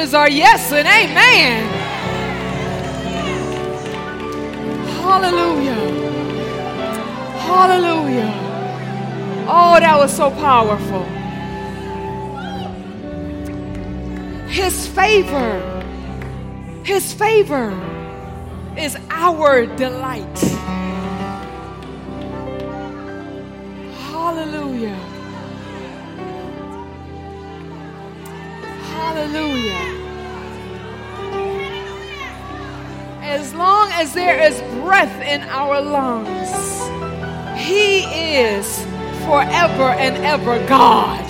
promises are yes and amen. Hallelujah. Hallelujah. Oh, that was so powerful. His favor, His favor is our delight. As long as there is breath in our lungs, He is forever and ever God.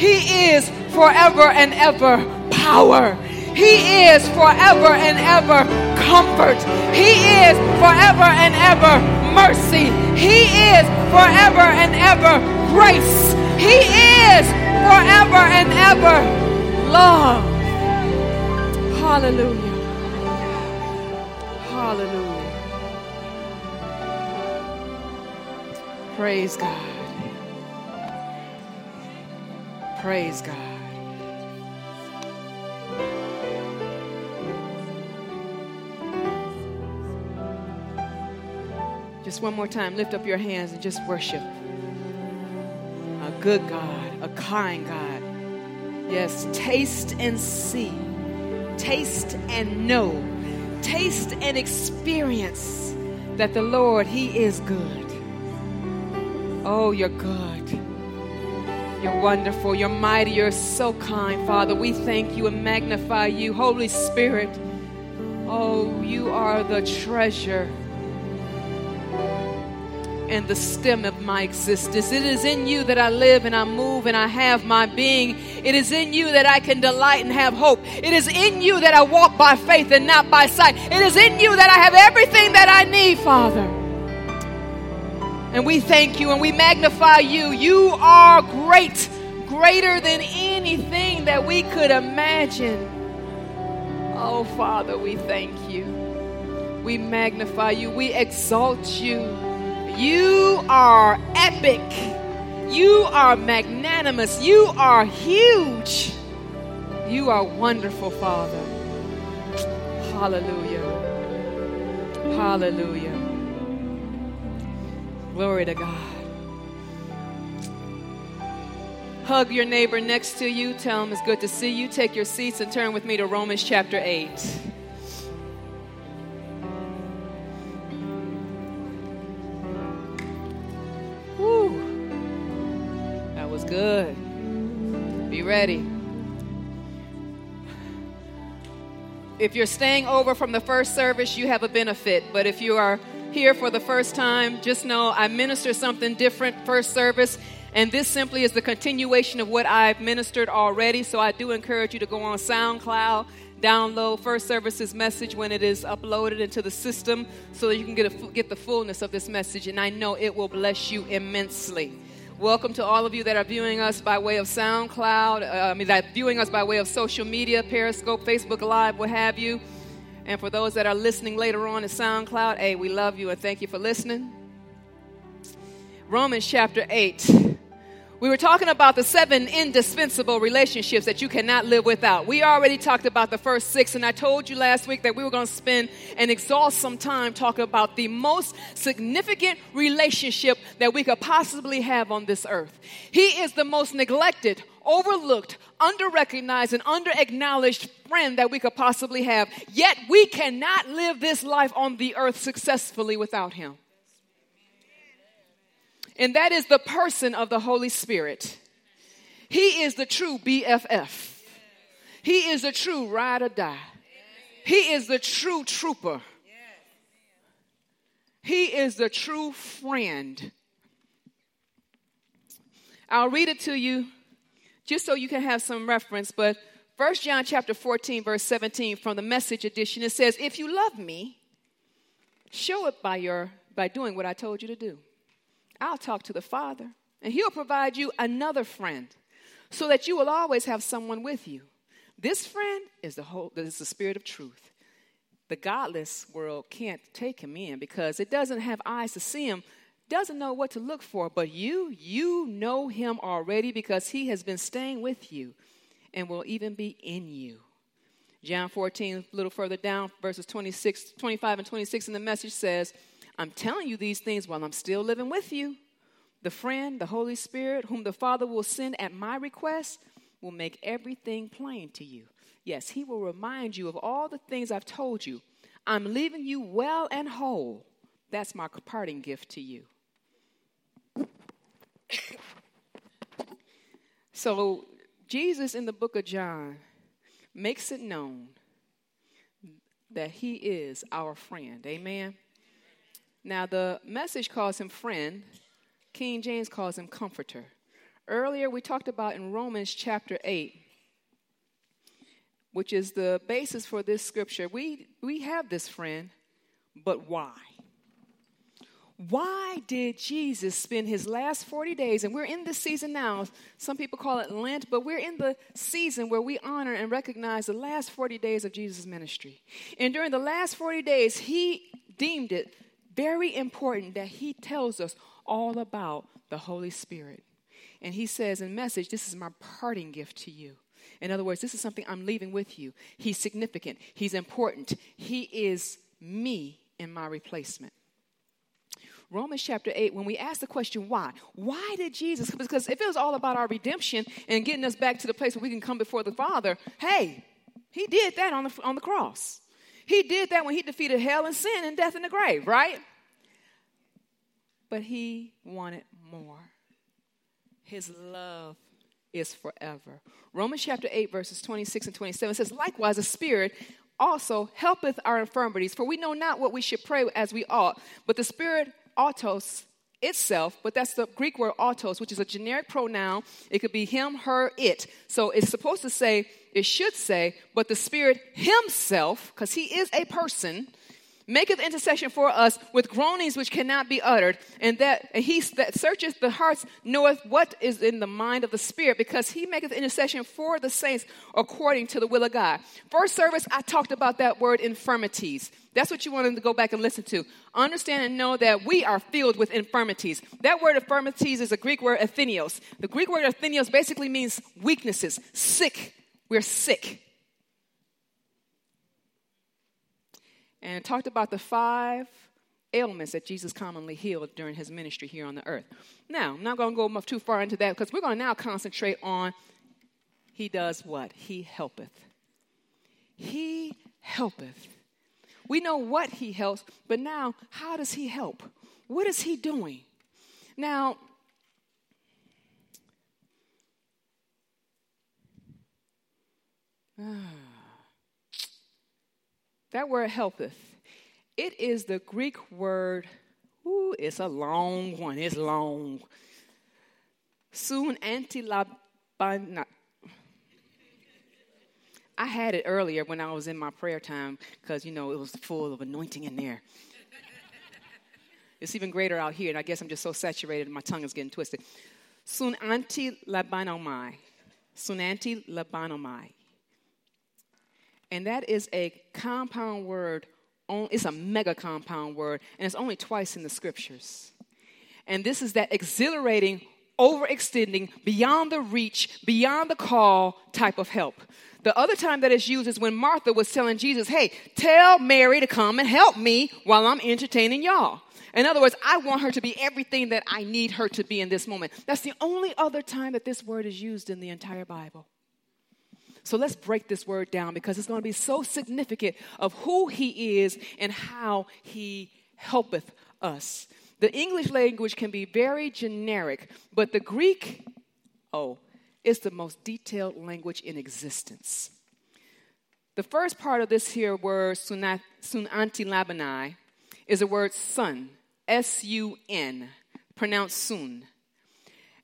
He is forever and ever power. He is forever and ever comfort. He is forever and ever mercy. He is forever and ever grace. He is forever and ever love. Hallelujah. Praise God. Praise God. Just one more time, lift up your hands and just worship. A good God, a kind God. Yes, taste and see. Taste and know. Taste and experience that the Lord, He is good. Oh, you're good. You're wonderful. You're mighty. You're so kind, Father. We thank you and magnify you. Holy Spirit, oh, you are the treasure and the stem of my existence. It is in you that I live and I move and I have my being. It is in you that I can delight and have hope. It is in you that I walk by faith and not by sight. It is in you that I have everything that I need, Father. And we thank you and we magnify you. You are great, greater than anything that we could imagine. Oh, Father, we thank you. We magnify you. We exalt you. You are epic. You are magnanimous. You are huge. You are wonderful, Father. Hallelujah. Hallelujah. Glory to God. Hug your neighbor next to you. Tell him it's good to see you. Take your seats and turn with me to Romans chapter 8. that was good. Be ready. If you're staying over from the first service, you have a benefit. But if you are here for the first time, just know I minister something different first service. And this simply is the continuation of what I've ministered already. So I do encourage you to go on SoundCloud, download First Services message when it is uploaded into the system so that you can get, a, get the fullness of this message. And I know it will bless you immensely. Welcome to all of you that are viewing us by way of SoundCloud, uh, I mean, that viewing us by way of social media, Periscope, Facebook Live, what have you. And for those that are listening later on to SoundCloud, hey, we love you and thank you for listening. Romans chapter 8. We were talking about the seven indispensable relationships that you cannot live without. We already talked about the first six, and I told you last week that we were going to spend and exhaust some time talking about the most significant relationship that we could possibly have on this earth. He is the most neglected, overlooked, under-recognized, and under-acknowledged friend that we could possibly have. Yet we cannot live this life on the earth successfully without him and that is the person of the Holy Spirit. He is the true BFF. He is a true ride or die. He is the true trooper. He is the true friend. I'll read it to you just so you can have some reference, but 1 John chapter 14 verse 17 from the message edition it says, "If you love me, show it by your by doing what I told you to do. I'll talk to the Father, and he'll provide you another friend so that you will always have someone with you. This friend is the whole is the spirit of truth. The godless world can't take him in because it doesn't have eyes to see him, doesn't know what to look for, but you, you know him already because he has been staying with you and will even be in you. John 14, a little further down, verses 26, 25 and 26 in the message says, I'm telling you these things while I'm still living with you. The friend, the Holy Spirit, whom the Father will send at my request, will make everything plain to you. Yes, he will remind you of all the things I've told you. I'm leaving you well and whole. That's my parting gift to you. So, Jesus in the book of John makes it known that he is our friend. Amen. Now, the message calls him friend, King James calls him comforter. Earlier, we talked about in Romans chapter 8, which is the basis for this scripture. We, we have this friend, but why? Why did Jesus spend his last 40 days, and we're in this season now, some people call it Lent, but we're in the season where we honor and recognize the last 40 days of Jesus' ministry. And during the last 40 days, he deemed it very important that he tells us all about the Holy Spirit. And he says in message, This is my parting gift to you. In other words, this is something I'm leaving with you. He's significant, he's important. He is me in my replacement. Romans chapter 8, when we ask the question, why? Why did Jesus? Because if it was all about our redemption and getting us back to the place where we can come before the Father, hey, he did that on the, on the cross. He did that when he defeated hell and sin and death in the grave, right? But he wanted more. His love is forever. Romans chapter 8, verses 26 and 27 says, Likewise, the Spirit also helpeth our infirmities, for we know not what we should pray as we ought, but the Spirit autos itself, but that's the Greek word autos, which is a generic pronoun. It could be him, her, it. So it's supposed to say, it should say, but the Spirit Himself, because He is a person, maketh intercession for us with groanings which cannot be uttered, and that and he that searcheth the hearts knoweth what is in the mind of the Spirit, because he maketh intercession for the saints according to the will of God. First service, I talked about that word infirmities. That's what you want them to go back and listen to. Understand and know that we are filled with infirmities. That word infirmities is a Greek word asthenios. The Greek word asthenios basically means weaknesses, sick. We're sick. And talked about the five ailments that Jesus commonly healed during his ministry here on the earth. Now, I'm not going to go too far into that because we're going to now concentrate on he does what? He helpeth. He helpeth. We know what he helps, but now, how does he help? What is he doing? Now, ah. That word helpeth. It is the Greek word, ooh, it's a long one, it's long. Soon antilabana. I had it earlier when I was in my prayer time because, you know, it was full of anointing in there. it's even greater out here, and I guess I'm just so saturated, my tongue is getting twisted. Sun anti labanomai. Sun anti labanomai. And that is a compound word. It's a mega compound word, and it's only twice in the scriptures. And this is that exhilarating, overextending, beyond the reach, beyond the call type of help. The other time that it's used is when Martha was telling Jesus, Hey, tell Mary to come and help me while I'm entertaining y'all. In other words, I want her to be everything that I need her to be in this moment. That's the only other time that this word is used in the entire Bible. So let's break this word down because it's going to be so significant of who he is and how he helpeth us. The English language can be very generic, but the Greek, oh, is the most detailed language in existence. The first part of this here word, sunanti labani, is the word sun, S U N, pronounced sun.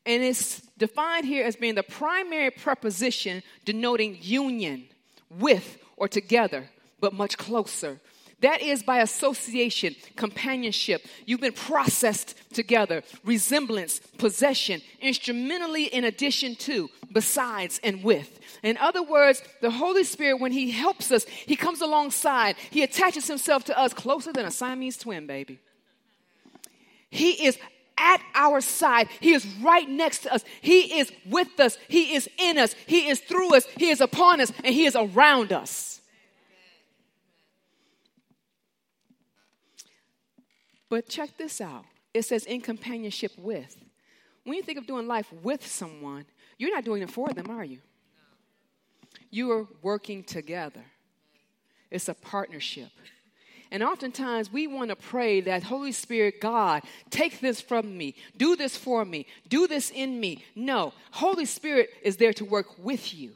And it's defined here as being the primary preposition denoting union, with, or together, but much closer. That is by association, companionship. You've been processed together, resemblance, possession, instrumentally in addition to, besides, and with. In other words, the Holy Spirit, when He helps us, He comes alongside. He attaches Himself to us closer than a Siamese twin, baby. He is at our side. He is right next to us. He is with us. He is in us. He is through us. He is upon us. And He is around us. But check this out it says in companionship with. When you think of doing life with someone, you're not doing it for them, are you? You are working together, it's a partnership. And oftentimes we want to pray that Holy Spirit, God, take this from me, do this for me, do this in me. No, Holy Spirit is there to work with you.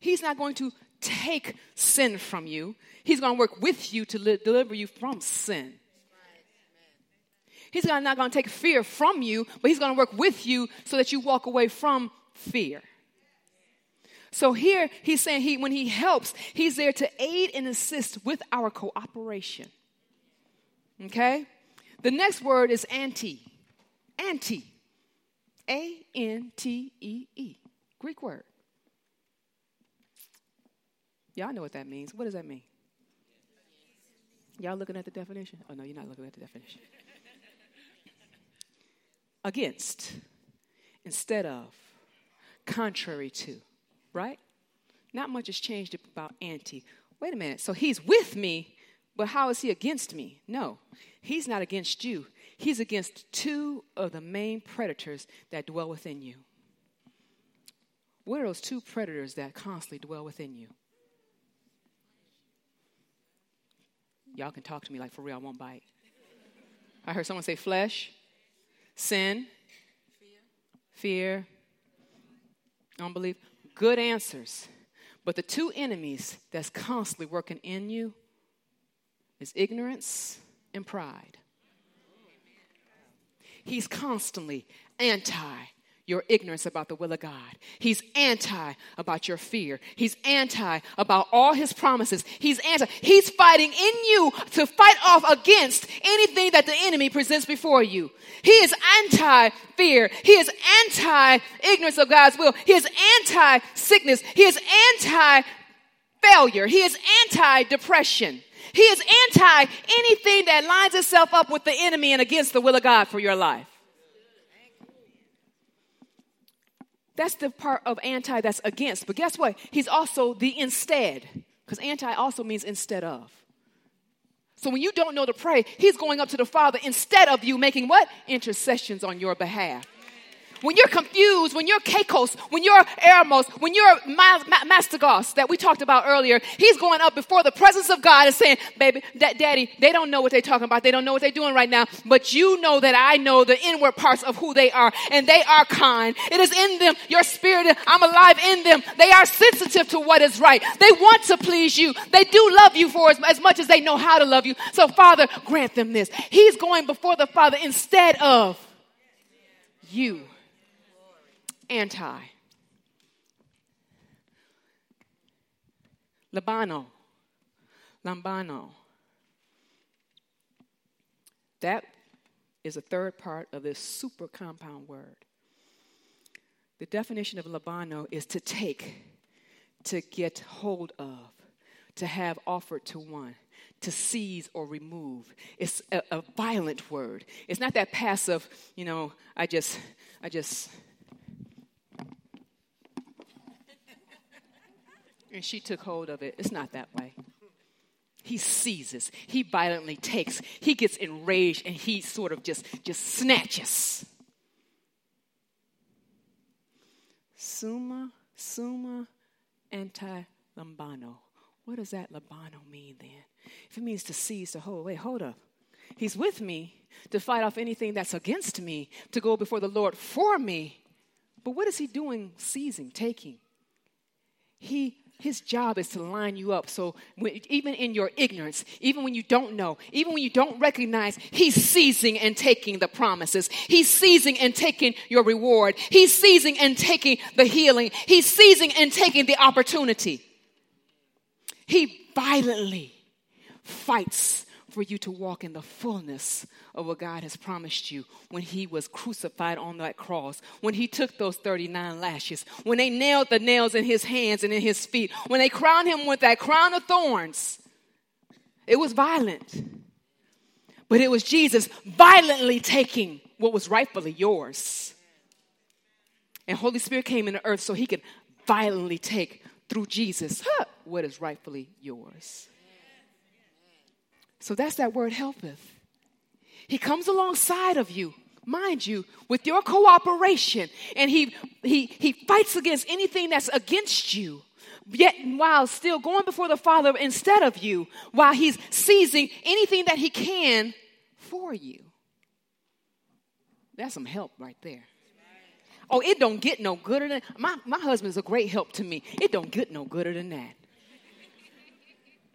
He's not going to take sin from you, He's going to work with you to li- deliver you from sin. He's not going to take fear from you, but He's going to work with you so that you walk away from fear. So here he's saying he when he helps, he's there to aid and assist with our cooperation. Okay? The next word is anti. Anti. A N T E E. Greek word. Y'all know what that means. What does that mean? Y'all looking at the definition? Oh, no, you're not looking at the definition. Against, instead of, contrary to right? Not much has changed about anti. Wait a minute. So he's with me, but how is he against me? No, he's not against you. He's against two of the main predators that dwell within you. What are those two predators that constantly dwell within you? Y'all can talk to me like for real, I won't bite. I heard someone say flesh, sin, fear, fear unbelief good answers. But the two enemies that's constantly working in you is ignorance and pride. He's constantly anti your ignorance about the will of God. He's anti about your fear. He's anti about all his promises. He's anti. He's fighting in you to fight off against anything that the enemy presents before you. He is anti fear. He is anti ignorance of God's will. He is anti sickness. He is anti failure. He is anti depression. He is anti anything that lines itself up with the enemy and against the will of God for your life. That's the part of anti that's against. But guess what? He's also the instead, because anti also means instead of. So when you don't know to pray, he's going up to the Father instead of you making what? Intercessions on your behalf when you're confused, when you're kakos, when you're eremos, when you're mastigos that we talked about earlier, he's going up before the presence of God and saying, baby, daddy, they don't know what they're talking about. They don't know what they're doing right now, but you know that I know the inward parts of who they are and they are kind. It is in them, your spirit, I'm alive in them. They are sensitive to what is right. They want to please you. They do love you for as, as much as they know how to love you. So Father, grant them this. He's going before the Father instead of you anti. Labano. Lambano. That is a third part of this super compound word. The definition of labano is to take, to get hold of, to have offered to one, to seize or remove. It's a, a violent word. It's not that passive, you know, I just, I just and she took hold of it. It's not that way. He seizes, he violently takes, he gets enraged, and he sort of just, just snatches. Summa, summa, anti lambano. What does that lambano mean then? If it means to seize, to hold, wait, hold up. He's with me to fight off anything that's against me, to go before the Lord for me. But what is he doing, seizing, taking? He his job is to line you up. So when, even in your ignorance, even when you don't know, even when you don't recognize, he's seizing and taking the promises. He's seizing and taking your reward. He's seizing and taking the healing. He's seizing and taking the opportunity. He violently fights for you to walk in the fullness of what God has promised you when He was crucified on that cross, when He took those 39 lashes, when they nailed the nails in His hands and in His feet, when they crowned Him with that crown of thorns. It was violent, but it was Jesus violently taking what was rightfully yours. And Holy Spirit came into earth so He could violently take through Jesus huh, what is rightfully yours. So that's that word helpeth. He comes alongside of you, mind you, with your cooperation, and he, he, he fights against anything that's against you. Yet, while still going before the Father instead of you, while he's seizing anything that he can for you. That's some help right there. Oh, it don't get no gooder than my, my husband's a great help to me. It don't get no gooder than that.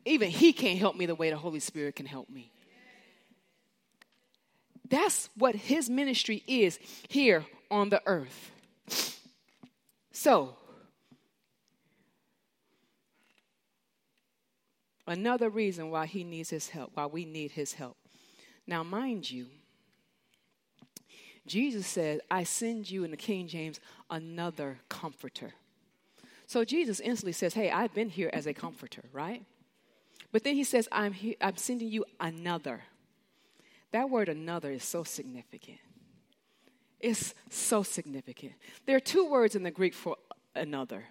Even he can't help me the way the Holy Spirit can help me. That's what his ministry is here on the earth. So, another reason why he needs his help, why we need his help. Now, mind you, Jesus said, I send you in the King James another comforter. So Jesus instantly says, Hey, I've been here as a comforter, right? But then he says, I'm, he- I'm sending you another. That word another is so significant. It's so significant. There are two words in the Greek for another.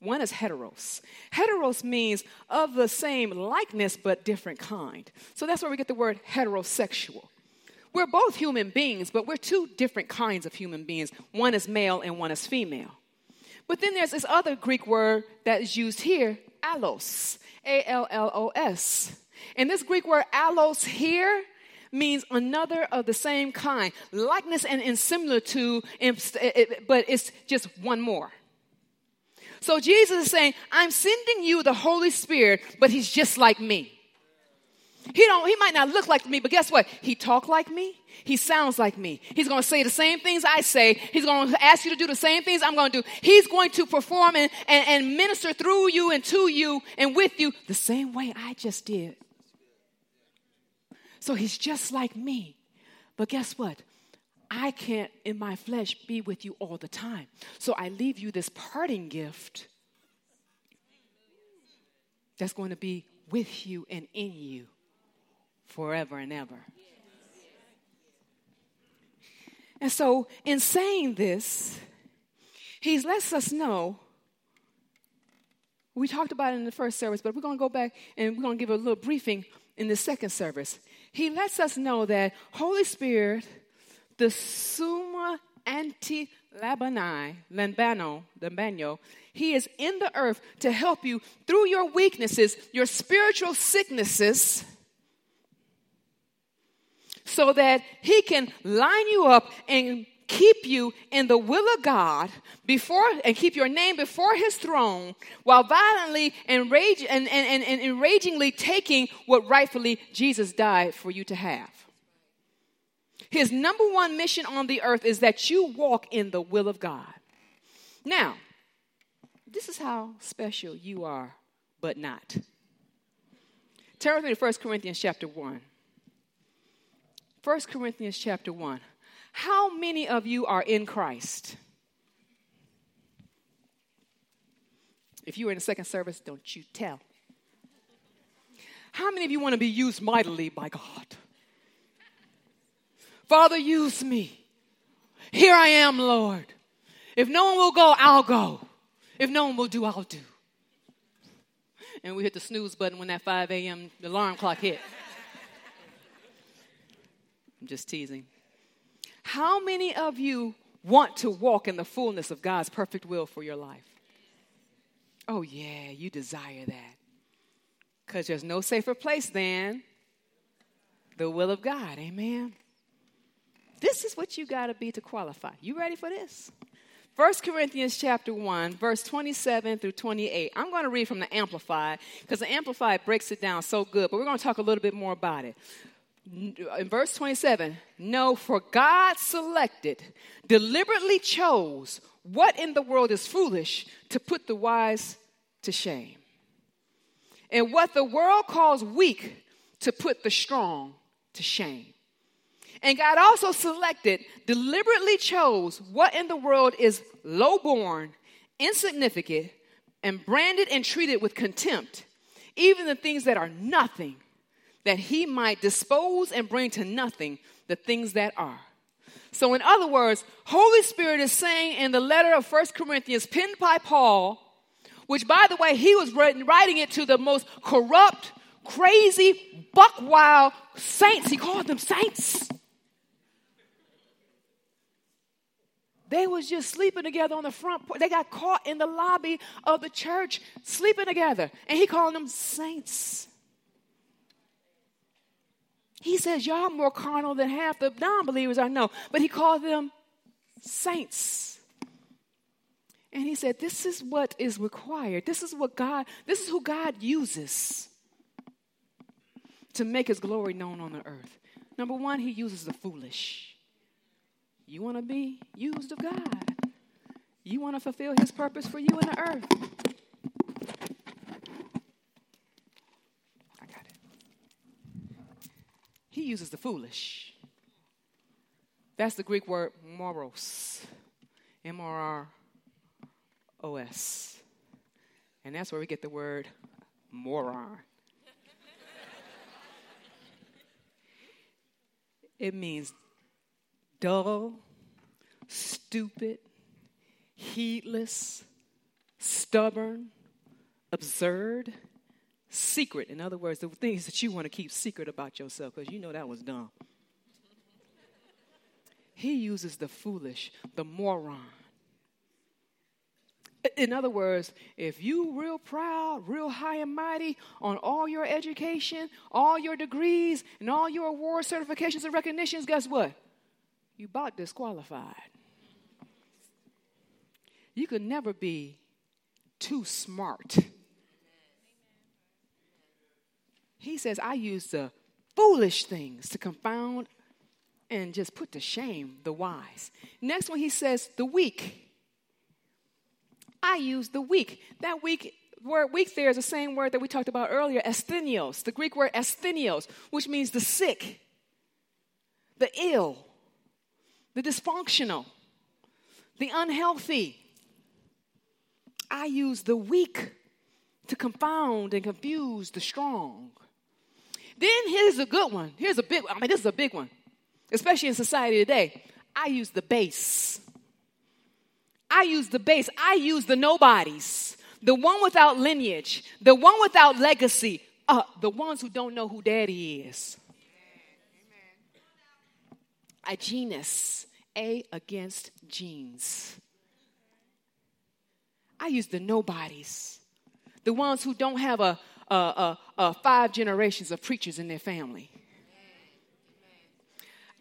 One is heteros. Heteros means of the same likeness but different kind. So that's where we get the word heterosexual. We're both human beings, but we're two different kinds of human beings. One is male and one is female. But then there's this other Greek word that is used here, allos. A L L O S. And this Greek word allos here means another of the same kind, likeness and, and similar to, eh, eh, but it's just one more. So Jesus is saying, I'm sending you the Holy Spirit, but he's just like me. He don't he might not look like me, but guess what? He talk like me. He sounds like me. He's going to say the same things I say. He's going to ask you to do the same things I'm going to do. He's going to perform and, and, and minister through you and to you and with you the same way I just did. So he's just like me. But guess what? I can't in my flesh be with you all the time. So I leave you this parting gift that's going to be with you and in you forever and ever. And so, in saying this, he lets us know. We talked about it in the first service, but we're going to go back and we're going to give a little briefing in the second service. He lets us know that Holy Spirit, the summa anti labani, lambano, lambano, he is in the earth to help you through your weaknesses, your spiritual sicknesses, so that He can line you up and keep you in the will of God before and keep your name before his throne while violently and, and, and, and, and enragingly taking what rightfully Jesus died for you to have. His number one mission on the earth is that you walk in the will of God. Now, this is how special you are, but not. Turn with me to 1 Corinthians chapter 1. 1 Corinthians chapter 1. How many of you are in Christ? If you were in the second service, don't you tell. How many of you want to be used mightily by God? Father, use me. Here I am, Lord. If no one will go, I'll go. If no one will do, I'll do. And we hit the snooze button when that 5 a.m. alarm clock hit. I'm just teasing. How many of you want to walk in the fullness of God's perfect will for your life? Oh, yeah, you desire that. Because there's no safer place than the will of God. Amen. This is what you got to be to qualify. You ready for this? 1 Corinthians chapter 1, verse 27 through 28. I'm going to read from the Amplified because the Amplified breaks it down so good, but we're going to talk a little bit more about it. In verse 27, no, for God selected, deliberately chose what in the world is foolish to put the wise to shame, and what the world calls weak to put the strong to shame. And God also selected, deliberately chose what in the world is lowborn, insignificant, and branded and treated with contempt, even the things that are nothing, that he might dispose and bring to nothing the things that are. So, in other words, Holy Spirit is saying in the letter of First Corinthians, penned by Paul, which, by the way, he was writing it to the most corrupt, crazy, buck wild saints. He called them saints. They was just sleeping together on the front porch. They got caught in the lobby of the church sleeping together. And he called them saints. He says, Y'all more carnal than half the non believers I know. But he called them saints. And he said, This is what is required. This is what God, this is who God uses to make his glory known on the earth. Number one, he uses the foolish. You want to be used of God. You want to fulfill His purpose for you in the earth. I got it. He uses the foolish. That's the Greek word moros. M O R O S. And that's where we get the word moron. it means dull, stupid, heedless, stubborn, absurd, secret. In other words, the things that you want to keep secret about yourself because you know that was dumb. He uses the foolish, the moron. In other words, if you real proud, real high and mighty on all your education, all your degrees, and all your award certifications and recognitions, guess what? you about disqualified. You could never be too smart. He says, I use the foolish things to confound and just put to shame the wise. Next one, he says, the weak. I use the weak. That weak word weak there is the same word that we talked about earlier, asthenios, the Greek word asthenios, which means the sick, the ill, the dysfunctional, the unhealthy. I use the weak to confound and confuse the strong. Then here's a good one. Here's a big one. I mean, this is a big one, especially in society today. I use the base. I use the base. I use the nobodies, the one without lineage, the one without legacy, uh, the ones who don't know who daddy is. A genus, A against genes. I use the nobodies, the ones who don't have a, a, a, a five generations of preachers in their family.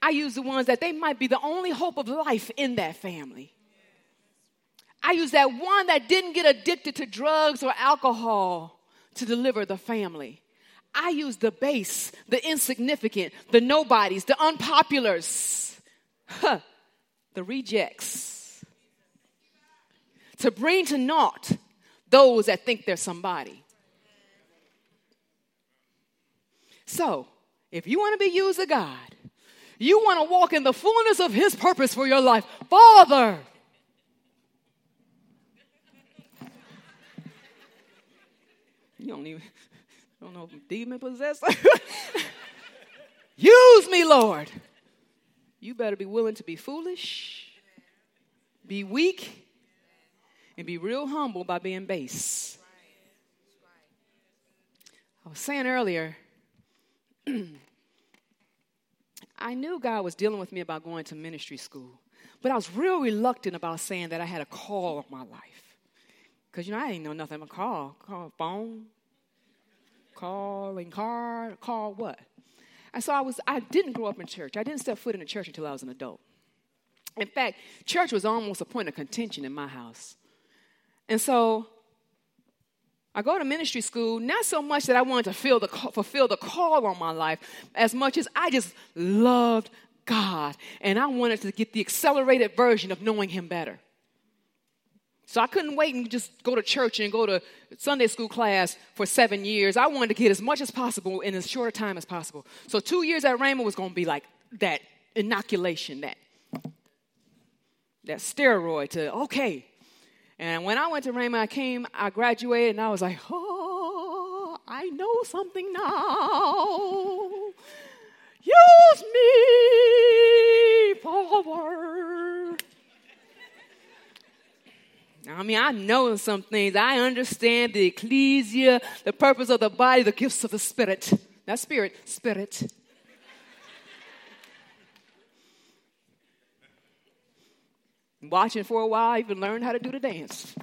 I use the ones that they might be the only hope of life in that family. I use that one that didn't get addicted to drugs or alcohol to deliver the family. I use the base, the insignificant, the nobodies, the unpopulars huh, the rejects, to bring to naught those that think they're somebody. So, if you want to be used of God, you want to walk in the fullness of His purpose for your life, Father. You don't even don't know if I'm demon possessed. Use me, Lord you better be willing to be foolish, be weak, and be real humble by being base. I was saying earlier, I knew God was dealing with me about going to ministry school, but I was real reluctant about saying that I had a call of my life. Because, you know, I didn't know nothing about call. Call phone, calling card, call what? And so I was I didn't grow up in church. I didn't step foot in a church until I was an adult. In fact, church was almost a point of contention in my house. And so I go to ministry school, not so much that I wanted to the, fulfill the call on my life, as much as I just loved God and I wanted to get the accelerated version of knowing Him better. So I couldn't wait and just go to church and go to Sunday school class for seven years. I wanted to get as much as possible in as short a time as possible. So two years at Rhema was going to be like that inoculation, that that steroid to okay. And when I went to Rhema, I came, I graduated, and I was like, oh, I know something now. Use me forward. I mean, I know some things. I understand the ecclesia, the purpose of the body, the gifts of the spirit. Not spirit, spirit. Watching for a while, even learned how to do the dance.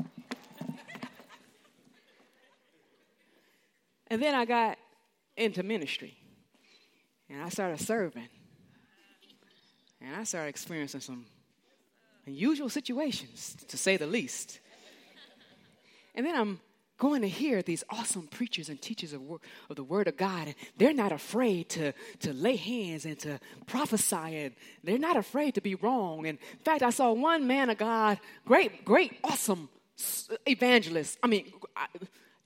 and then I got into ministry. And I started serving. And I started experiencing some unusual situations, to say the least. And then I'm going to hear these awesome preachers and teachers of, of the Word of God, and they're not afraid to, to lay hands and to prophesy, and they're not afraid to be wrong. And in fact, I saw one man of God, great, great, awesome evangelist. I mean, I,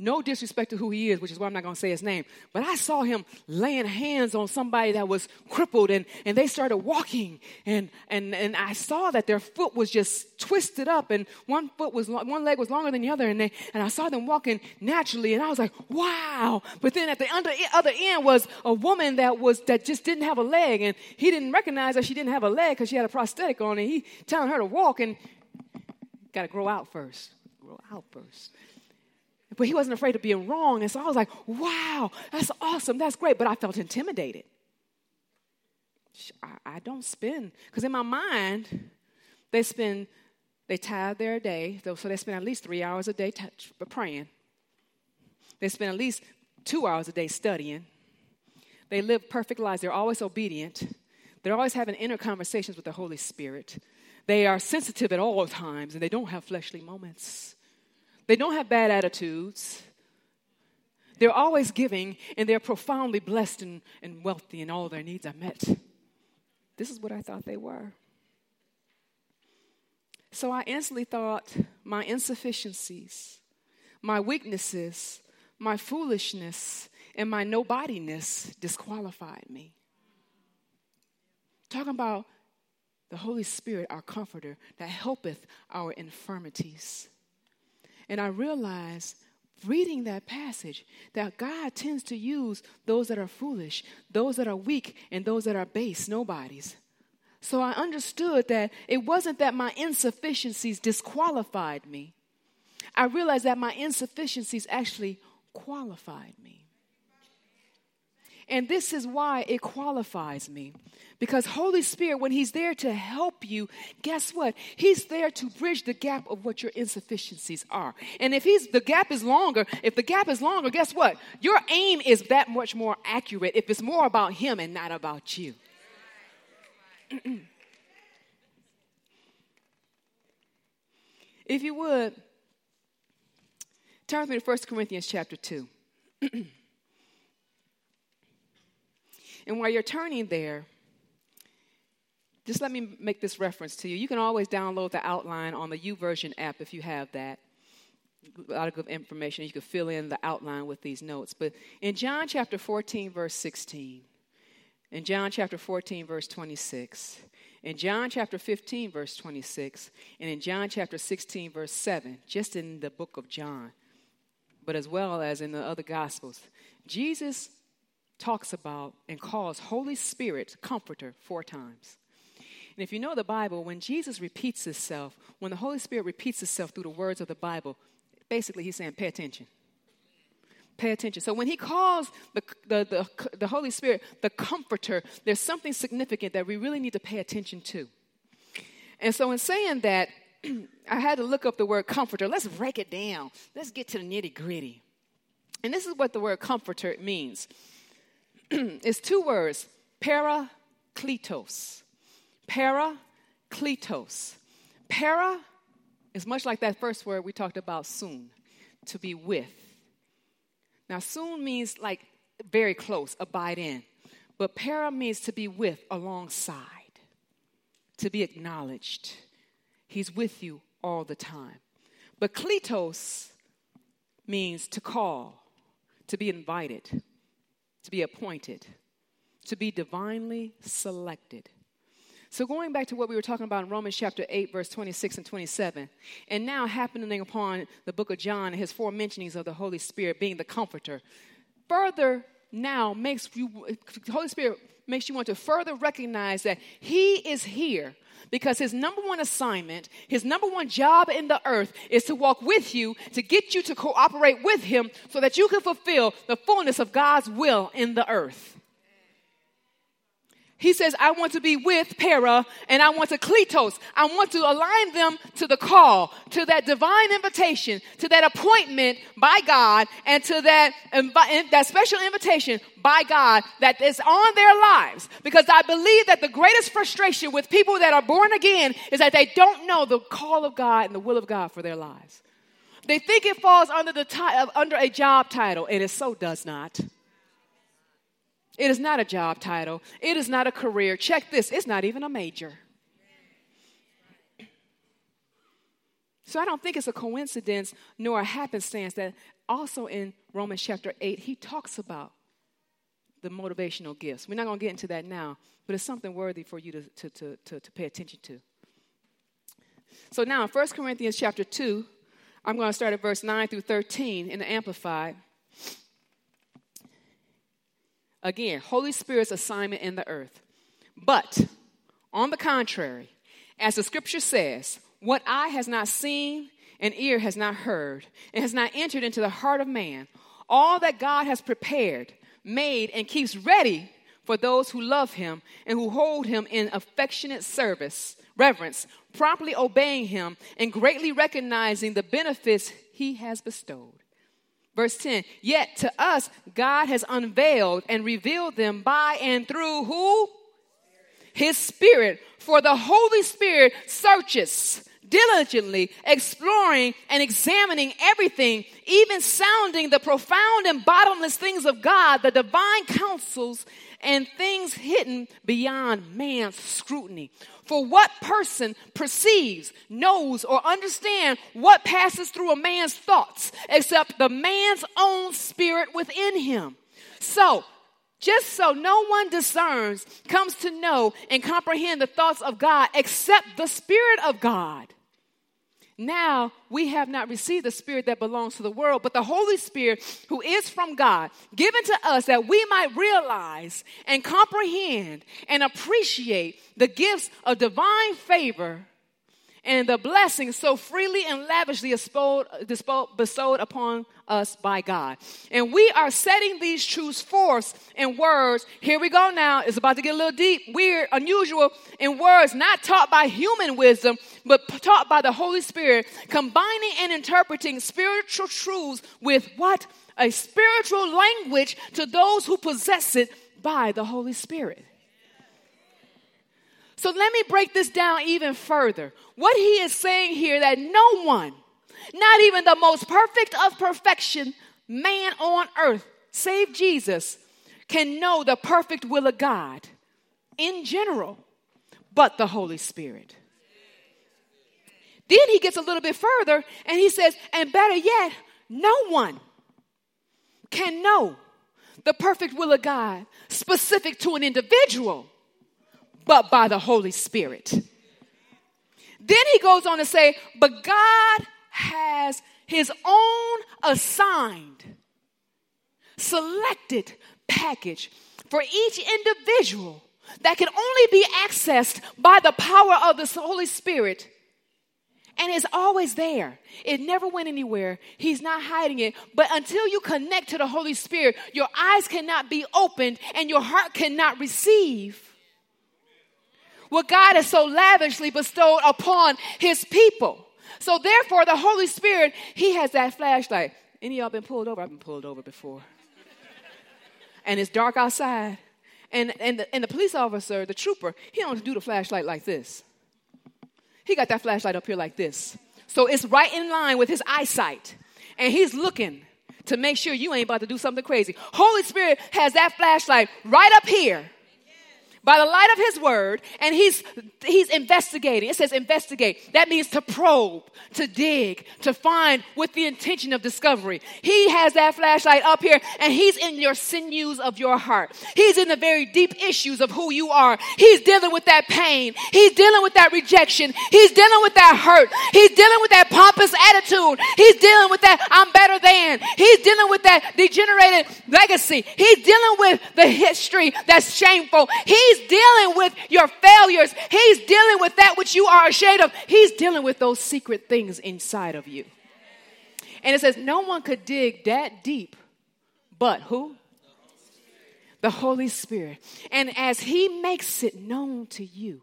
no disrespect to who he is, which is why I'm not going to say his name. But I saw him laying hands on somebody that was crippled and, and they started walking. And, and, and I saw that their foot was just twisted up and one foot was, one leg was longer than the other. And, they, and I saw them walking naturally. And I was like, wow. But then at the under, other end was a woman that was, that just didn't have a leg. And he didn't recognize that she didn't have a leg because she had a prosthetic on. And he telling her to walk and got to grow out first. Grow out first. But he wasn't afraid of being wrong. And so I was like, wow, that's awesome. That's great. But I felt intimidated. I, I don't spend, because in my mind, they spend, they tithe their day, so they spend at least three hours a day t- praying. They spend at least two hours a day studying. They live perfect lives. They're always obedient. They're always having inner conversations with the Holy Spirit. They are sensitive at all times, and they don't have fleshly moments. They don't have bad attitudes. They're always giving, and they're profoundly blessed and, and wealthy, and all their needs are met. This is what I thought they were. So I instantly thought my insufficiencies, my weaknesses, my foolishness, and my nobodiness disqualified me. Talking about the Holy Spirit, our comforter, that helpeth our infirmities. And I realized reading that passage that God tends to use those that are foolish, those that are weak, and those that are base, nobodies. So I understood that it wasn't that my insufficiencies disqualified me. I realized that my insufficiencies actually qualified me. And this is why it qualifies me. Because Holy Spirit, when He's there to help you, guess what? He's there to bridge the gap of what your insufficiencies are. And if He's the gap is longer, if the gap is longer, guess what? Your aim is that much more accurate if it's more about Him and not about you. if you would, turn with me to 1 Corinthians chapter 2. And while you're turning there, just let me make this reference to you. You can always download the outline on the YouVersion app if you have that. A lot of good information. You can fill in the outline with these notes. But in John chapter 14, verse 16, in John chapter 14, verse 26, in John chapter 15, verse 26, and in John chapter 16, verse 7, just in the book of John, but as well as in the other gospels, Jesus talks about and calls Holy Spirit comforter four times. And if you know the Bible, when Jesus repeats himself, when the Holy Spirit repeats himself through the words of the Bible, basically he's saying, pay attention. Pay attention. So when he calls the, the, the, the Holy Spirit the comforter, there's something significant that we really need to pay attention to. And so in saying that, I had to look up the word comforter. Let's break it down. Let's get to the nitty gritty. And this is what the word comforter means it's two words parakletos. Parakletos. kletos. Para is much like that first word we talked about soon, to be with. Now, soon means like very close, abide in. But para means to be with, alongside, to be acknowledged. He's with you all the time. But kletos means to call, to be invited, to be appointed, to be divinely selected. So, going back to what we were talking about in Romans chapter 8, verse 26 and 27, and now happening upon the book of John and his four mentionings of the Holy Spirit being the comforter, further now makes you, Holy Spirit makes you want to further recognize that He is here because His number one assignment, His number one job in the earth is to walk with you, to get you to cooperate with Him so that you can fulfill the fullness of God's will in the earth. He says, I want to be with Para and I want to kletos. I want to align them to the call, to that divine invitation, to that appointment by God, and to that, that special invitation by God that is on their lives. Because I believe that the greatest frustration with people that are born again is that they don't know the call of God and the will of God for their lives. They think it falls under, the ti- uh, under a job title, and it so does not. It is not a job title. It is not a career. Check this it's not even a major. So I don't think it's a coincidence nor a happenstance that also in Romans chapter 8, he talks about the motivational gifts. We're not going to get into that now, but it's something worthy for you to, to, to, to, to pay attention to. So now in 1 Corinthians chapter 2, I'm going to start at verse 9 through 13 in the Amplified. Again, Holy Spirit's assignment in the earth. But, on the contrary, as the scripture says, what eye has not seen and ear has not heard and has not entered into the heart of man, all that God has prepared, made, and keeps ready for those who love him and who hold him in affectionate service, reverence, promptly obeying him, and greatly recognizing the benefits he has bestowed. Verse 10 Yet to us, God has unveiled and revealed them by and through who? His Spirit. For the Holy Spirit searches diligently, exploring and examining everything, even sounding the profound and bottomless things of God, the divine counsels and things hidden beyond man's scrutiny. For what person perceives, knows, or understands what passes through a man's thoughts except the man's own spirit within him? So, just so no one discerns, comes to know, and comprehend the thoughts of God except the Spirit of God. Now we have not received the Spirit that belongs to the world, but the Holy Spirit who is from God, given to us that we might realize and comprehend and appreciate the gifts of divine favor and the blessings so freely and lavishly bestowed upon us by God. And we are setting these truths forth in words. Here we go now. It's about to get a little deep, weird, unusual, in words not taught by human wisdom, but taught by the Holy Spirit, combining and interpreting spiritual truths with what? A spiritual language to those who possess it by the Holy Spirit. So let me break this down even further. What he is saying here that no one, not even the most perfect of perfection, man on earth, save Jesus, can know the perfect will of God in general, but the Holy Spirit. Then he gets a little bit further and he says, and better yet, no one can know the perfect will of God specific to an individual but by the Holy Spirit. Then he goes on to say, but God has his own assigned, selected package for each individual that can only be accessed by the power of the Holy Spirit. And it's always there. It never went anywhere. He's not hiding it. But until you connect to the Holy Spirit, your eyes cannot be opened and your heart cannot receive what God has so lavishly bestowed upon his people. So therefore, the Holy Spirit, he has that flashlight. Any of y'all been pulled over? I've been pulled over before. and it's dark outside. And, and, the, and the police officer, the trooper, he don't do the flashlight like this. He got that flashlight up here like this. So it's right in line with his eyesight. And he's looking to make sure you ain't about to do something crazy. Holy Spirit has that flashlight right up here by the light of his word and he's he's investigating. It says investigate. That means to probe to dig to find with the intention of discovery. He has that flashlight up here and he's in your sinews of your heart. He's in the very deep issues of who you are. He's dealing with that pain. He's dealing with that rejection. He's dealing with that hurt. He's dealing with that pompous attitude. He's dealing with that i'm better than. He's dealing with that degenerated legacy. He's dealing with the history that's shameful. He's He's dealing with your failures. He's dealing with that which you are ashamed of. He's dealing with those secret things inside of you. And it says, no one could dig that deep but who? The Holy Spirit. And as He makes it known to you,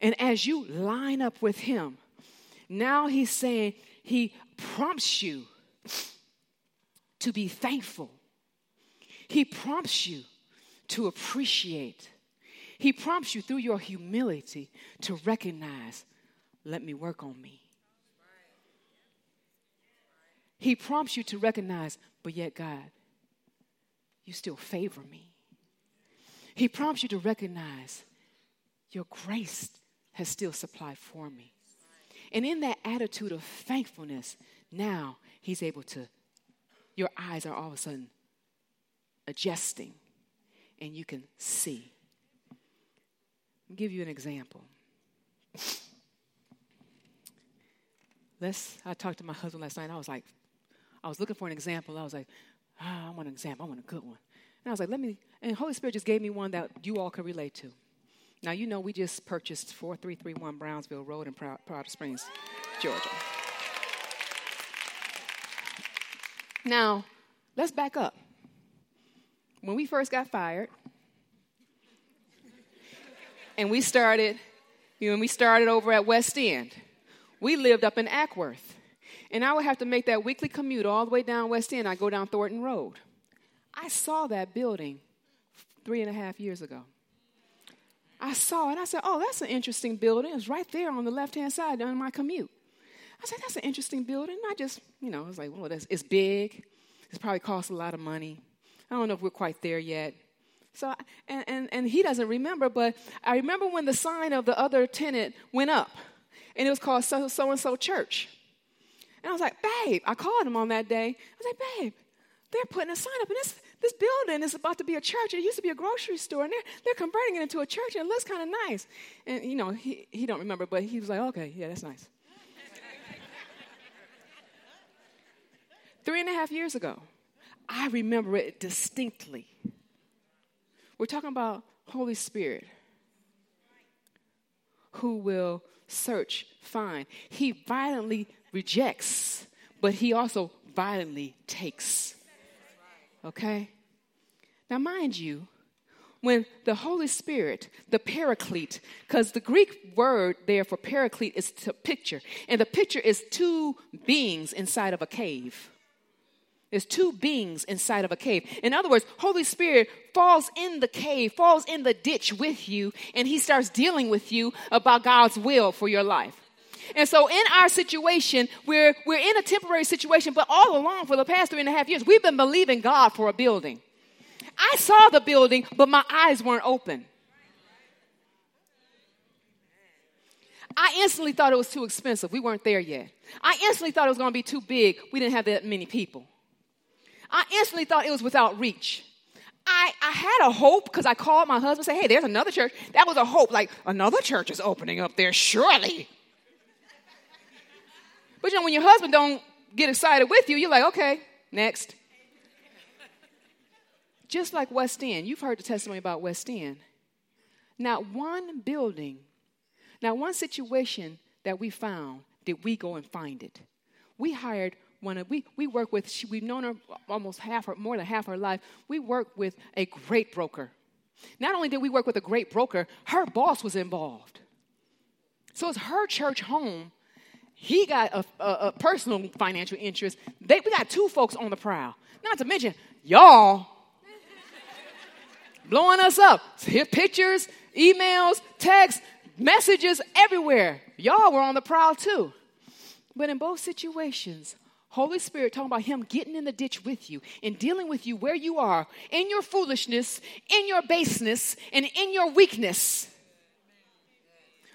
and as you line up with Him, now He's saying He prompts you to be thankful. He prompts you to appreciate. He prompts you through your humility to recognize, let me work on me. He prompts you to recognize, but yet, God, you still favor me. He prompts you to recognize your grace has still supplied for me. And in that attitude of thankfulness, now he's able to, your eyes are all of a sudden adjusting and you can see. I'll give you an example. Let's, I talked to my husband last night. I was like, I was looking for an example. I was like, ah, I want an example. I want a good one. And I was like, let me, and Holy Spirit just gave me one that you all could relate to. Now, you know, we just purchased 4331 Brownsville Road in Powder Springs, Georgia. Now, let's back up. When we first got fired, and we started, you know, when we started over at West End, we lived up in Acworth. And I would have to make that weekly commute all the way down West End. I go down Thornton Road. I saw that building three and a half years ago. I saw it. I said, Oh, that's an interesting building. It's right there on the left hand side on my commute. I said, That's an interesting building. I just, you know, I was like, Well, it's big. It's probably cost a lot of money. I don't know if we're quite there yet. So, and, and, and he doesn't remember, but I remember when the sign of the other tenant went up, and it was called so and so church. And I was like, babe, I called him on that day. I was like, babe, they're putting a sign up, and this this building is about to be a church. It used to be a grocery store, and they're, they're converting it into a church, and it looks kind of nice. And you know, he he don't remember, but he was like, okay, yeah, that's nice. Three and a half years ago, I remember it distinctly. We're talking about Holy Spirit who will search, find. He violently rejects, but he also violently takes. Okay? Now, mind you, when the Holy Spirit, the paraclete, because the Greek word there for paraclete is to picture, and the picture is two beings inside of a cave. There's two beings inside of a cave. In other words, Holy Spirit falls in the cave, falls in the ditch with you, and he starts dealing with you about God's will for your life. And so in our situation, we're, we're in a temporary situation, but all along for the past three and a half years, we've been believing God for a building. I saw the building, but my eyes weren't open. I instantly thought it was too expensive. We weren't there yet. I instantly thought it was going to be too big. We didn't have that many people. I instantly thought it was without reach. I, I had a hope because I called my husband and said, hey, there's another church. That was a hope, like another church is opening up there, surely. But you know, when your husband don't get excited with you, you're like, okay, next. Just like West End, you've heard the testimony about West End. Not one building, not one situation that we found did we go and find it. We hired one of we we work with she, we've known her almost half or more than half her life. We work with a great broker. Not only did we work with a great broker, her boss was involved. So it's her church home. He got a, a, a personal financial interest. They, we got two folks on the prowl. Not to mention y'all blowing us up. Pictures, emails, texts, messages everywhere. Y'all were on the prowl too. But in both situations, Holy Spirit talking about Him getting in the ditch with you and dealing with you where you are, in your foolishness, in your baseness, and in your weakness.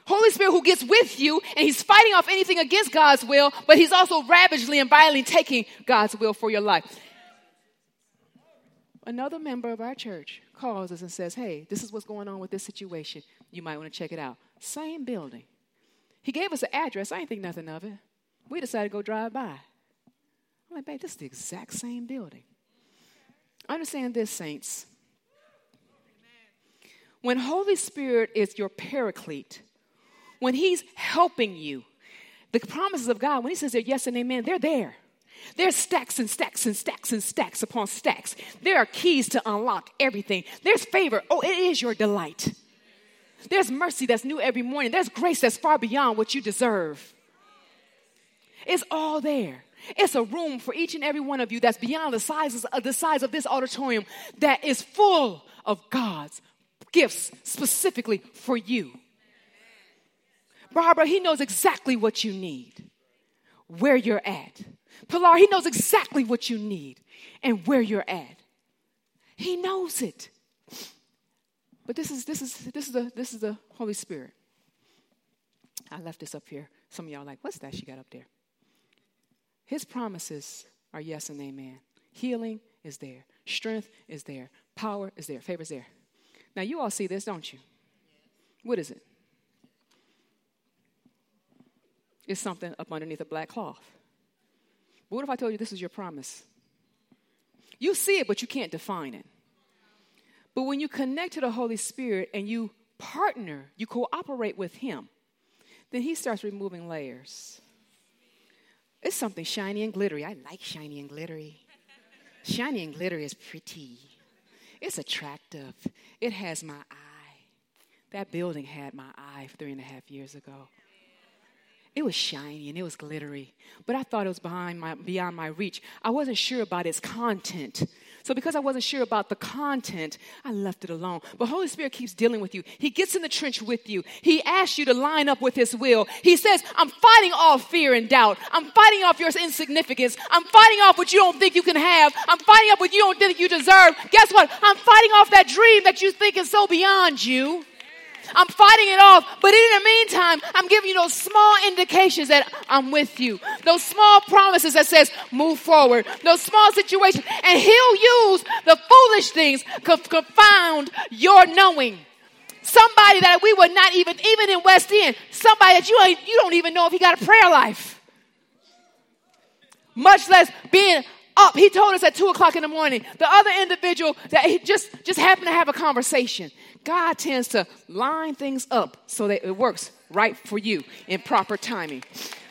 Holy Spirit who gets with you and He's fighting off anything against God's will, but He's also ravagely and violently taking God's will for your life. Another member of our church calls us and says, Hey, this is what's going on with this situation. You might want to check it out. Same building. He gave us an address. I ain't think nothing of it. We decided to go drive by. I'm like, babe, this is the exact same building. Understand this, saints. When Holy Spirit is your paraclete, when He's helping you, the promises of God, when He says they're yes and amen, they're there. There's stacks and stacks and stacks and stacks upon stacks. There are keys to unlock everything. There's favor. Oh, it is your delight. There's mercy that's new every morning. There's grace that's far beyond what you deserve. It's all there. It's a room for each and every one of you that's beyond the sizes of the size of this auditorium that is full of God's gifts specifically for you. Barbara, he knows exactly what you need, where you're at. Pilar, he knows exactly what you need and where you're at. He knows it. But this is this is this is the this is the Holy Spirit. I left this up here. Some of y'all like, what's that she got up there? His promises are yes and amen. Healing is there. Strength is there. Power is there. Favor is there. Now, you all see this, don't you? What is it? It's something up underneath a black cloth. But what if I told you this is your promise? You see it, but you can't define it. But when you connect to the Holy Spirit and you partner, you cooperate with Him, then He starts removing layers. It's something shiny and glittery. I like shiny and glittery. shiny and glittery is pretty. It's attractive. It has my eye. That building had my eye three and a half years ago. It was shiny and it was glittery, but I thought it was behind my, beyond my reach. I wasn't sure about its content. So, because I wasn't sure about the content, I left it alone. But Holy Spirit keeps dealing with you. He gets in the trench with you. He asks you to line up with His will. He says, I'm fighting off fear and doubt. I'm fighting off your insignificance. I'm fighting off what you don't think you can have. I'm fighting off what you don't think you deserve. Guess what? I'm fighting off that dream that you think is so beyond you. I'm fighting it off. But in the meantime, I'm giving you those small indications that I'm with you. Those small promises that says move forward. Those small situations. And he'll use the foolish things to confound your knowing. Somebody that we would not even, even in West End, somebody that you, you don't even know if he got a prayer life. Much less being up. He told us at two o'clock in the morning. The other individual that he just, just happened to have a conversation. God tends to line things up so that it works right for you in proper timing.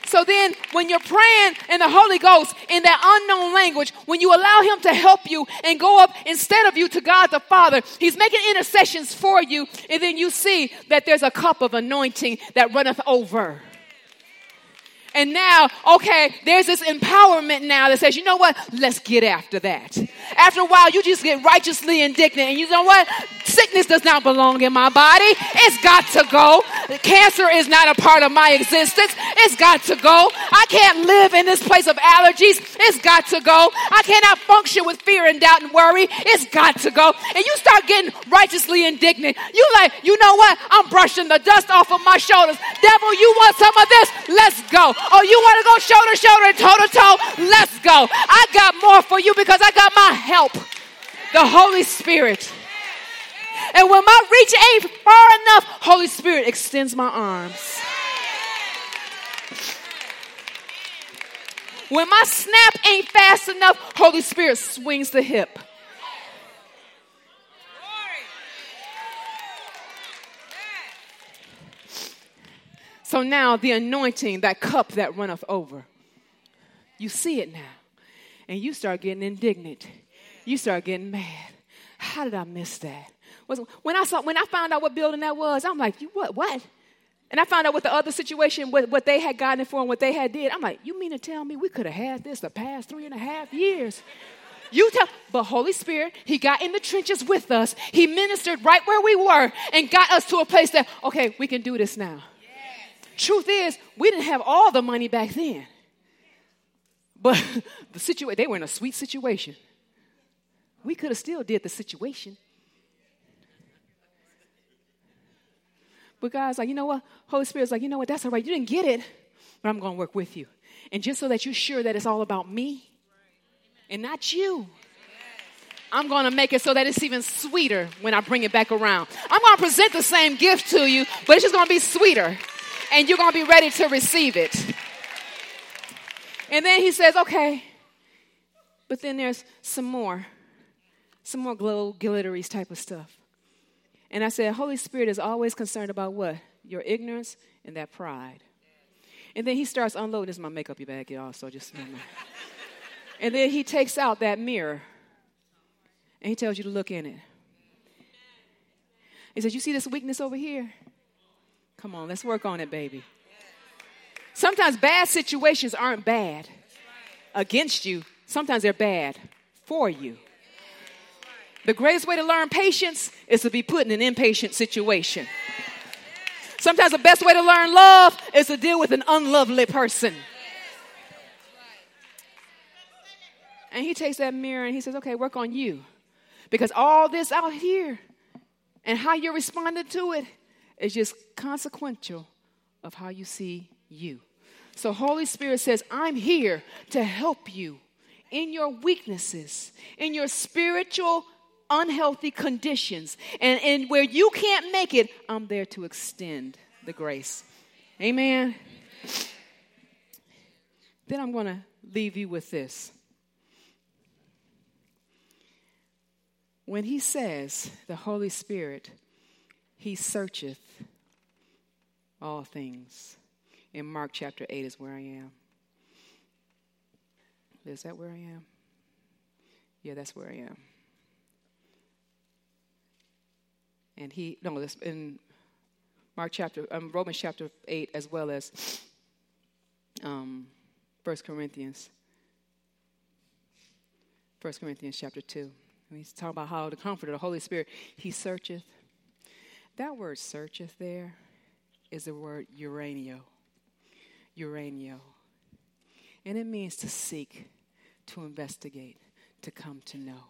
So then, when you're praying in the Holy Ghost in that unknown language, when you allow Him to help you and go up instead of you to God the Father, He's making intercessions for you, and then you see that there's a cup of anointing that runneth over. And now, okay, there's this empowerment now that says, you know what? Let's get after that. After a while, you just get righteously indignant. And you know what? Sickness does not belong in my body. It's got to go. Cancer is not a part of my existence. It's got to go. I can't live in this place of allergies. It's got to go. I cannot function with fear and doubt and worry. It's got to go. And you start getting righteously indignant. You like, you know what? I'm brushing the dust off of my shoulders. Devil, you want some of this? Let's go. Oh, you want to go shoulder to shoulder and toe to toe? Let's go. I got more for you because I got my help, the Holy Spirit. And when my reach ain't far enough, Holy Spirit extends my arms. When my snap ain't fast enough, Holy Spirit swings the hip. So now the anointing, that cup that runneth over, you see it now. And you start getting indignant. You start getting mad. How did I miss that? When I saw when I found out what building that was, I'm like, you what what? And I found out what the other situation, what, what they had gotten it for and what they had did. I'm like, you mean to tell me we could have had this the past three and a half years? You tell, but Holy Spirit, He got in the trenches with us. He ministered right where we were and got us to a place that, okay, we can do this now. Truth is, we didn't have all the money back then. But the situation, they were in a sweet situation. We could have still did the situation. But God's like, you know what? Holy Spirit's like, you know what? That's all right. You didn't get it, but I'm going to work with you. And just so that you're sure that it's all about me and not you, I'm going to make it so that it's even sweeter when I bring it back around. I'm going to present the same gift to you, but it's just going to be sweeter. And you're going to be ready to receive it. And then he says, okay, but then there's some more, some more glow, glitteries type of stuff. And I said, Holy Spirit is always concerned about what? Your ignorance and that pride. And then he starts unloading. This is my makeup bag, y'all, so just remember. and then he takes out that mirror and he tells you to look in it. He says, You see this weakness over here? Come on, let's work on it, baby. Sometimes bad situations aren't bad against you, sometimes they're bad for you. The greatest way to learn patience is to be put in an impatient situation. Sometimes the best way to learn love is to deal with an unlovely person. And he takes that mirror and he says, okay, work on you. Because all this out here and how you're responding to it is just consequential of how you see you. So, Holy Spirit says, I'm here to help you in your weaknesses, in your spiritual unhealthy conditions. And, and where you can't make it, I'm there to extend the grace. Amen. Then I'm going to leave you with this. When he says, the Holy Spirit, he searcheth all things. In Mark chapter 8 is where I am. Is that where I am? Yeah, that's where I am. and he no this in Mark chapter um, Romans chapter eight as well as um, First Corinthians. First Corinthians chapter two. And he's talking about how the Comforter, the Holy Spirit, He searcheth. That word "searcheth" there is the word uranio. Uranio, and it means to seek, to investigate, to come to know.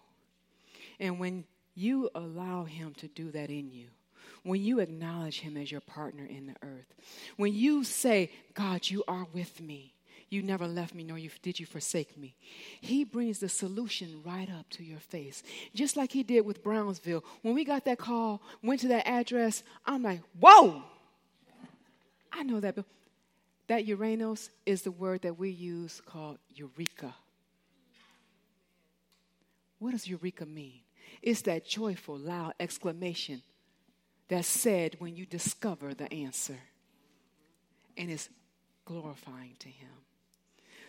And when you allow Him to do that in you. When you acknowledge Him as your partner in the earth, when you say, God, you are with me, you never left me nor you, did you forsake me. He brings the solution right up to your face, just like he did with Brownsville. When we got that call, went to that address, I'm like, whoa! I know that. That Uranus is the word that we use called eureka. What does eureka mean? It's that joyful, loud exclamation that's said when you discover the answer. And it's glorifying to Him.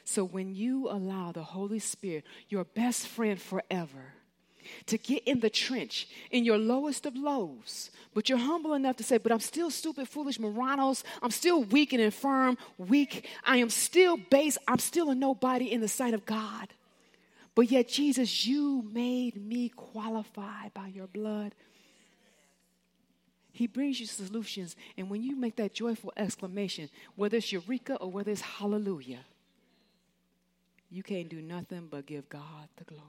So when you allow the Holy Spirit, your best friend forever, to get in the trench in your lowest of lows, but you're humble enough to say, But I'm still stupid, foolish, moranos. I'm still weak and infirm, weak. I am still base. I'm still a nobody in the sight of God. But yet, Jesus, you made me qualified by your blood. He brings you solutions. And when you make that joyful exclamation, whether it's Eureka or whether it's Hallelujah, you can't do nothing but give God the glory.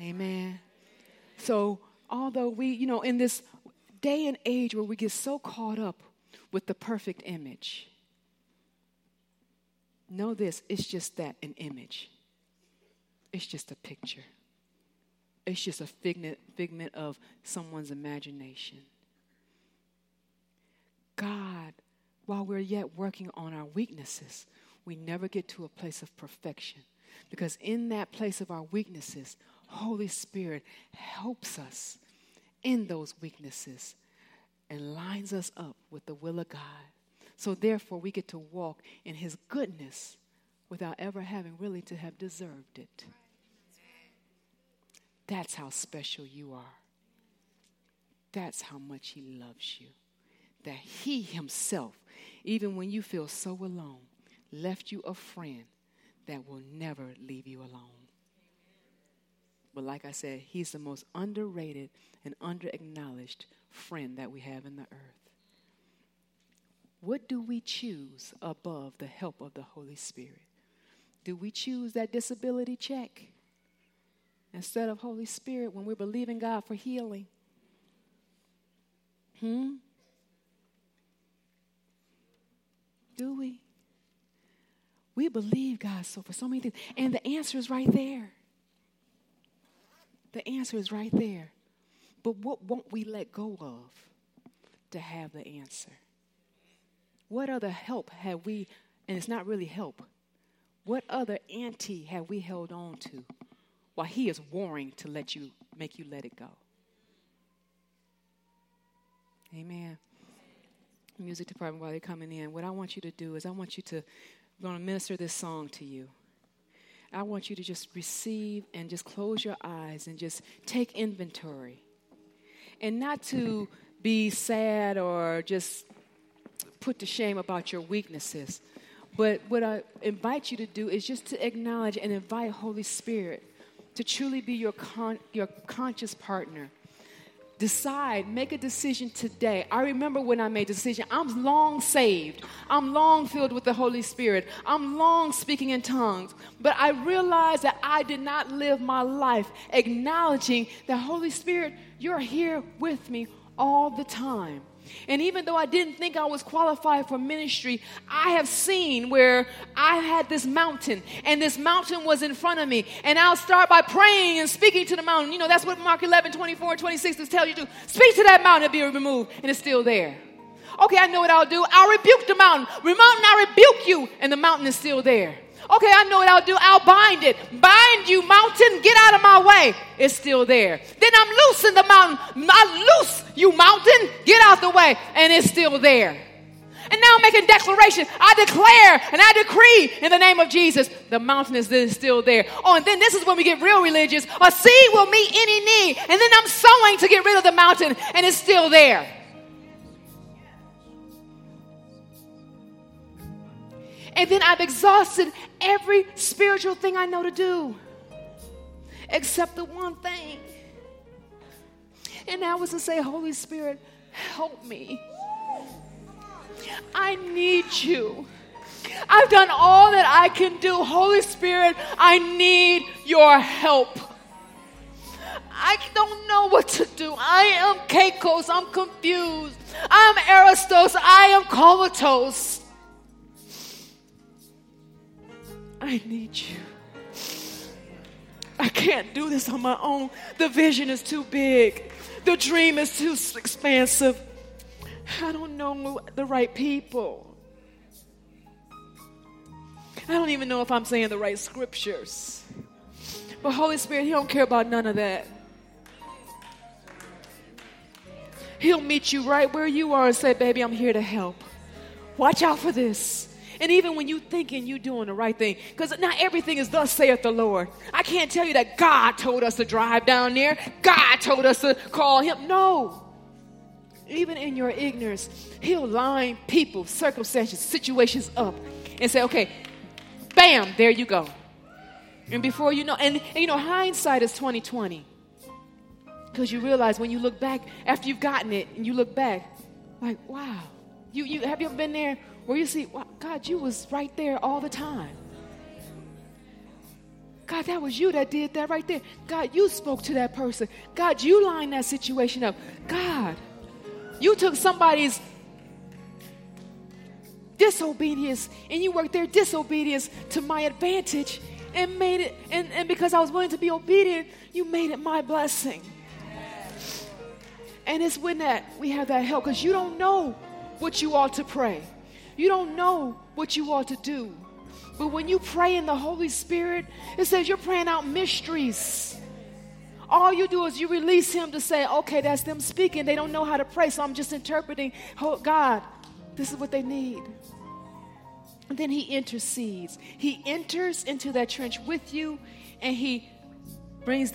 Amen. So, although we, you know, in this day and age where we get so caught up with the perfect image, know this it's just that an image. It's just a picture. It's just a figment, figment of someone's imagination. God, while we're yet working on our weaknesses, we never get to a place of perfection. Because in that place of our weaknesses, Holy Spirit helps us in those weaknesses and lines us up with the will of God. So therefore, we get to walk in His goodness without ever having really to have deserved it. That's how special you are. That's how much He loves you. That He Himself, even when you feel so alone, left you a friend that will never leave you alone. But like I said, He's the most underrated and under-acknowledged friend that we have in the earth. What do we choose above the help of the Holy Spirit? Do we choose that disability check instead of Holy Spirit when we're believing God for healing? Hmm? Do we? We believe God so for so many things. And the answer is right there. The answer is right there. But what won't we let go of to have the answer? What other help have we, and it's not really help, what other ante have we held on to while he is warring to let you make you let it go? Amen. Music department, while they're coming in, what I want you to do is I want you to, I'm going to minister this song to you. I want you to just receive and just close your eyes and just take inventory. And not to be sad or just put to shame about your weaknesses. But what I invite you to do is just to acknowledge and invite Holy Spirit to truly be your, con- your conscious partner decide, make a decision today. I remember when I made a decision. I'm long saved. I'm long filled with the Holy Spirit. I'm long speaking in tongues. But I realized that I did not live my life acknowledging that Holy Spirit, you're here with me all the time. And even though I didn't think I was qualified for ministry, I have seen where I had this mountain and this mountain was in front of me. And I'll start by praying and speaking to the mountain. You know, that's what Mark 11, 24, and 26 is tell you to speak to that mountain and be removed, and it's still there. Okay, I know what I'll do. I'll rebuke the mountain. Mountain, I rebuke you, and the mountain is still there. Okay, I know what I'll do. I'll bind it. Bind you, mountain. Get out of my way. It's still there. Then I'm loosing the mountain. I loose you, mountain. Get out the way. And it's still there. And now I'm making declaration. I declare and I decree in the name of Jesus, the mountain is still there. Oh, and then this is when we get real religious. A seed will meet any need. And then I'm sowing to get rid of the mountain, and it's still there. And then I've exhausted every spiritual thing I know to do, except the one thing. And that was to say, Holy Spirit, help me. I need you. I've done all that I can do. Holy Spirit, I need your help. I don't know what to do. I am Caicos. I'm confused. I'm Aristos. I am comatose. I need you. I can't do this on my own. The vision is too big, the dream is too expansive. I don't know the right people. I don't even know if I'm saying the right scriptures. But Holy Spirit, He don't care about none of that. He'll meet you right where you are and say, Baby, I'm here to help. Watch out for this. And even when you thinking you doing the right thing, because not everything is thus saith the Lord. I can't tell you that God told us to drive down there. God told us to call him. No. Even in your ignorance, he'll line people, circumstances, situations up and say, okay, bam, there you go. And before you know, and, and you know, hindsight is 2020. Because you realize when you look back, after you've gotten it, and you look back, like, wow. You, you have you ever been there where you see, well, God, you was right there all the time. God, that was you that did that right there. God, you spoke to that person. God, you lined that situation up. God, you took somebody's disobedience and you worked their disobedience to my advantage and made it, and, and because I was willing to be obedient, you made it my blessing. And it's when that we have that help because you don't know what you ought to pray. You don't know what you ought to do. But when you pray in the Holy Spirit, it says you're praying out mysteries. All you do is you release Him to say, okay, that's them speaking. They don't know how to pray, so I'm just interpreting, oh, God, this is what they need. And then He intercedes. He enters into that trench with you and He brings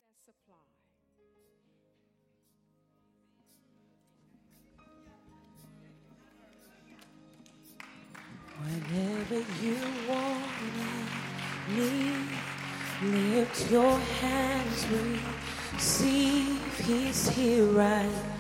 Whenever you want me, Lift your hands, receive He's here right